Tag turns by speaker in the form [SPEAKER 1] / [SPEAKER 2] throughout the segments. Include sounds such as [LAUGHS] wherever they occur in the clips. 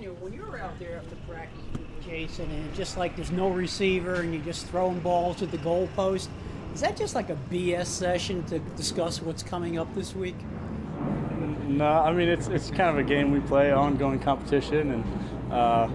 [SPEAKER 1] Daniel, when you're out there after practice with Jason, and just like there's no receiver, and you're just throwing balls at the goalpost, is that just like a BS session to discuss what's coming up this week?
[SPEAKER 2] No, I mean it's it's kind of a game we play, ongoing competition, and uh,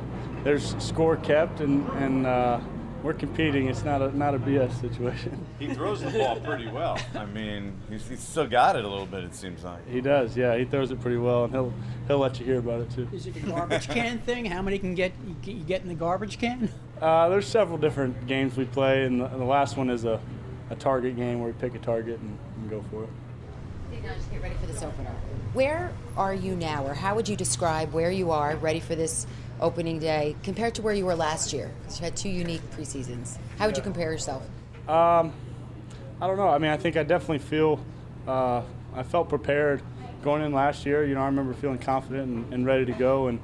[SPEAKER 2] there's score kept, and and uh, we're competing. It's not a not a BS situation. [LAUGHS]
[SPEAKER 3] He throws the ball pretty well. I mean, he's, he's still got it a little bit. It seems like.
[SPEAKER 2] He does, yeah. He throws it pretty well, and he'll he'll let you hear about it too.
[SPEAKER 1] Is it a garbage can thing? How many can get you get- you get in the garbage can?
[SPEAKER 2] Uh, there's several different games we play, and the, and the last one is a, a target game where we pick a target and, and go for it.
[SPEAKER 4] Now just get ready for this opener. Where are you now, or how would you describe where you are ready for this opening day compared to where you were last year? you had two unique preseasons. How would you compare yourself?
[SPEAKER 2] Um, I don't know. I mean, I think I definitely feel uh, I felt prepared going in last year. You know, I remember feeling confident and, and ready to go, and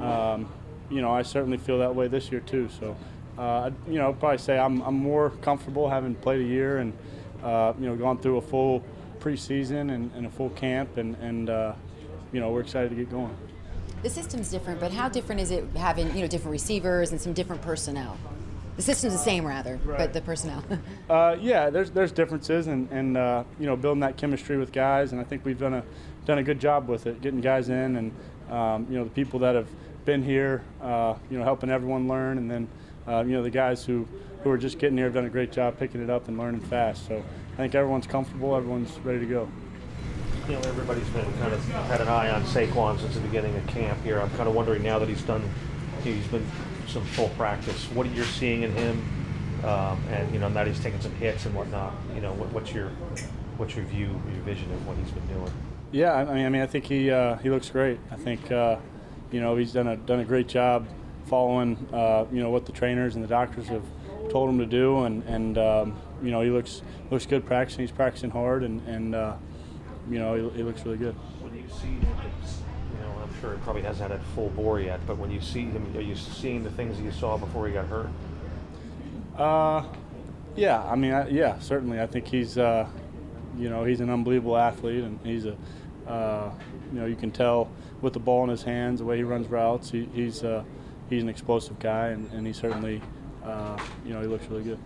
[SPEAKER 2] um, you know, I certainly feel that way this year too. So, uh, I'd, you know, I'd probably say I'm, I'm more comfortable having played a year and uh, you know gone through a full preseason and, and a full camp, and, and uh, you know, we're excited to get going.
[SPEAKER 4] The system's different, but how different is it having you know different receivers and some different personnel? The system's the same, rather, but the personnel. [LAUGHS]
[SPEAKER 2] Uh, yeah, there's there's differences, and and uh, you know building that chemistry with guys, and I think we've done a done a good job with it, getting guys in, and um, you know the people that have been here, uh, you know helping everyone learn, and then uh, you know the guys who who are just getting here have done a great job picking it up and learning fast. So I think everyone's comfortable, everyone's ready to go.
[SPEAKER 5] You know, everybody's been kind of had an eye on Saquon since the beginning of camp here. I'm kind of wondering now that he's done, he's been some full practice. What are you're seeing in him, um, and you know now he's taking some hits and whatnot. You know, what, what's your what's your view, your vision of what he's been doing?
[SPEAKER 2] Yeah, I mean, I mean, I think he uh, he looks great. I think uh, you know he's done a done a great job following uh, you know what the trainers and the doctors have told him to do, and and um, you know he looks looks good practicing. He's practicing hard, and and uh, you know he, he looks really good.
[SPEAKER 5] When you see him, you know, I'm sure he probably hasn't had a full bore yet, but when you see him, are you seeing the things that you saw before he got hurt?
[SPEAKER 2] Uh, yeah, I mean, I, yeah, certainly. I think he's, uh, you know, he's an unbelievable athlete, and he's a, uh, you know, you can tell with the ball in his hands, the way he runs routes. He, he's, uh, he's an explosive guy, and, and he certainly, uh, you know, he looks really good.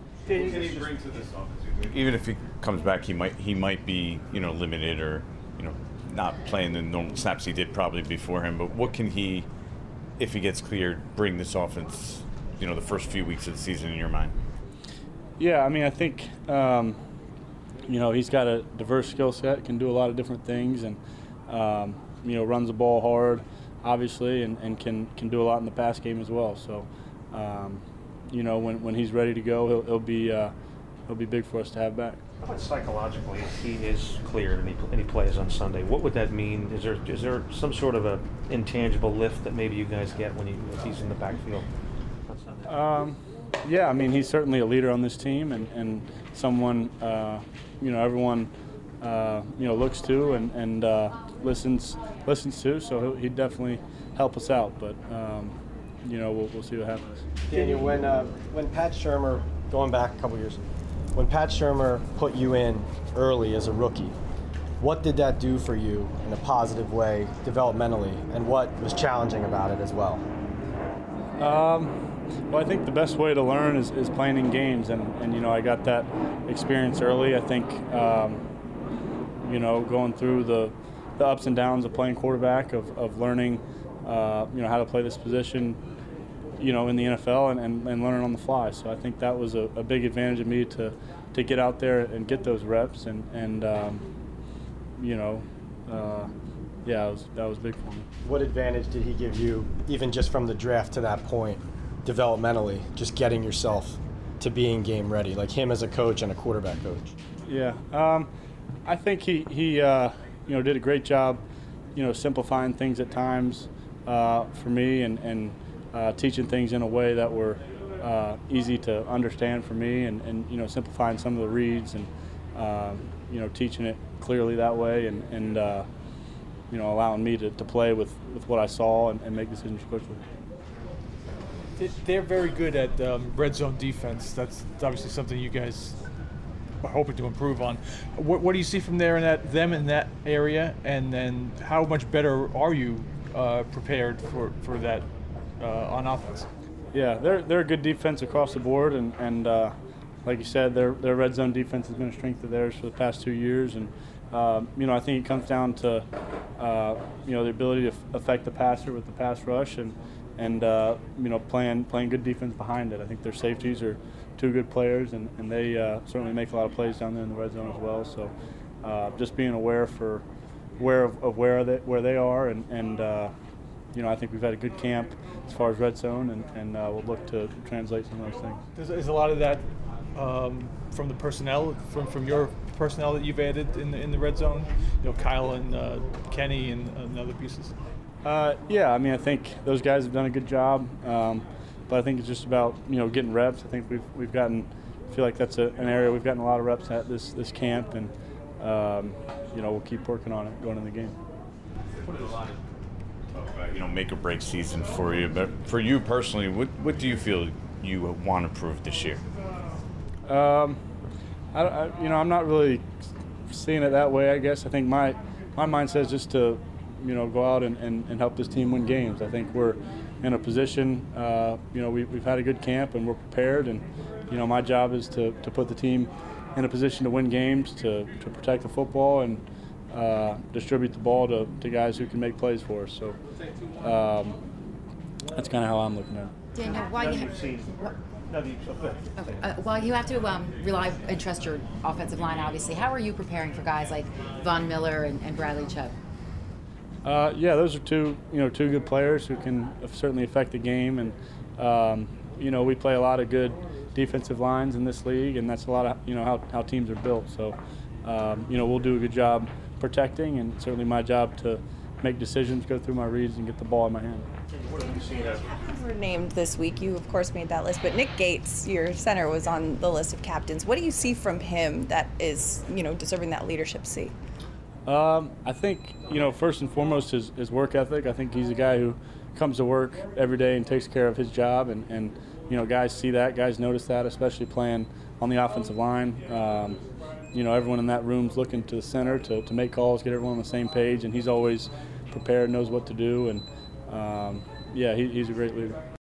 [SPEAKER 3] Even if he comes back, he might he might be you know limited or you know not playing the normal snaps he did probably before him. But what can he, if he gets cleared, bring this offense? You know, the first few weeks of the season in your mind.
[SPEAKER 2] Yeah, I mean, I think, um, you know, he's got a diverse skill set, can do a lot of different things, and um, you know, runs the ball hard, obviously, and, and can can do a lot in the pass game as well. So, um, you know, when, when he's ready to go, he'll, he'll be uh, he'll be big for us to have back.
[SPEAKER 5] How about psychologically, if he is cleared and he, and he plays on Sunday, what would that mean? Is there is there some sort of a intangible lift that maybe you guys get when he, if he's in the backfield?
[SPEAKER 2] Um, yeah, I mean, he's certainly a leader on this team and, and someone, uh, you know, everyone, uh, you know, looks to and, and uh, listens listens to. So he'll, he'd definitely help us out. But, um, you know, we'll, we'll see what happens.
[SPEAKER 6] Daniel, when uh, when Pat Shurmur, going back a couple years, when Pat Shurmur put you in early as a rookie, what did that do for you in a positive way developmentally, and what was challenging about it as well?
[SPEAKER 2] Um, well, I think the best way to learn is, is playing in games, and, and you know I got that experience early. I think um, you know going through the, the ups and downs of playing quarterback, of, of learning uh, you know how to play this position, you know in the NFL, and, and, and learning on the fly. So I think that was a, a big advantage of me to to get out there and get those reps, and and um, you know. Uh, yeah, that was, that was big for me.
[SPEAKER 6] What advantage did he give you, even just from the draft to that point, developmentally, just getting yourself to being game ready, like him as a coach and a quarterback coach?
[SPEAKER 2] Yeah, um, I think he he uh, you know did a great job, you know, simplifying things at times uh, for me and and uh, teaching things in a way that were uh, easy to understand for me, and, and you know simplifying some of the reads and um, you know teaching it clearly that way, and and uh, you know allowing me to, to play with, with what I saw and, and make decisions quickly.
[SPEAKER 7] They- They're very good at um, red zone defense. That's obviously something you guys are hoping to improve on. What, what do you see from there in that them in that area, and then how much better are you uh, prepared for, for that uh, on offense.
[SPEAKER 2] Yeah, they're they're a good defense across the board, and and uh, like you said, their their red zone defense has been a strength of theirs for the past two years, and um, you know I think it comes down to uh, you know the ability to f- affect the passer with the pass rush, and and uh, you know playing playing good defense behind it. I think their safeties are two good players, and and they uh, certainly make a lot of plays down there in the red zone as well. So uh, just being aware for aware of, of where they where they are, and and uh, you know, I think we've had a good camp as far as red zone, and, and uh, we'll look to translate some of those things.
[SPEAKER 7] Is, is a lot of that um, from the personnel, from from your personnel that you've added in the in the red zone? You know, Kyle and uh, Kenny and, and other pieces.
[SPEAKER 2] Uh, yeah, I mean, I think those guys have done a good job, um, but I think it's just about you know getting reps. I think we've we've gotten, I feel like that's a, an area we've gotten a lot of reps at this this camp, and um, you know we'll keep working on it going in the game.
[SPEAKER 3] you know, make or break season for you. But for you personally, what what do you feel you want to prove this year?
[SPEAKER 2] Um, I, I, you know, I'm not really seeing it that way. I guess I think my my mindset is just to, you know, go out and, and, and help this team win games. I think we're in a position. Uh, you know, we, we've had a good camp and we're prepared. And you know, my job is to, to put the team in a position to win games, to, to protect the football, and uh, distribute the ball to, to guys who can make plays for us. So um, that's kind of how I'm looking at it.
[SPEAKER 4] Daniel, why
[SPEAKER 5] Now
[SPEAKER 4] you have,
[SPEAKER 5] you've seen, now that you've, good.
[SPEAKER 4] okay, uh, while you have to um, rely and trust your offensive line, obviously, how are you preparing for guys like Von Miller and, and Bradley Chubb?
[SPEAKER 2] Uh, yeah, those are two you know two good players who can certainly affect the game, and um, you know we play a lot of good defensive lines in this league, and that's a lot of you know how, how teams are built. So um, you know we'll do a good job protecting, and certainly my job to make decisions, go through my reads, and get the ball in my hand.
[SPEAKER 5] What have you seen
[SPEAKER 8] were named this week. You, of course, made that list, but Nick Gates, your center, was on the list of captains. What do you see from him that is, you know, deserving that leadership seat?
[SPEAKER 2] Um, I think you know first and foremost his, his work ethic. I think he's a guy who comes to work every day and takes care of his job, and, and you know guys see that, guys notice that, especially playing on the offensive line. Um, you know everyone in that room's looking to the center to, to make calls, get everyone on the same page, and he's always prepared, knows what to do, and um, yeah, he, he's a great leader.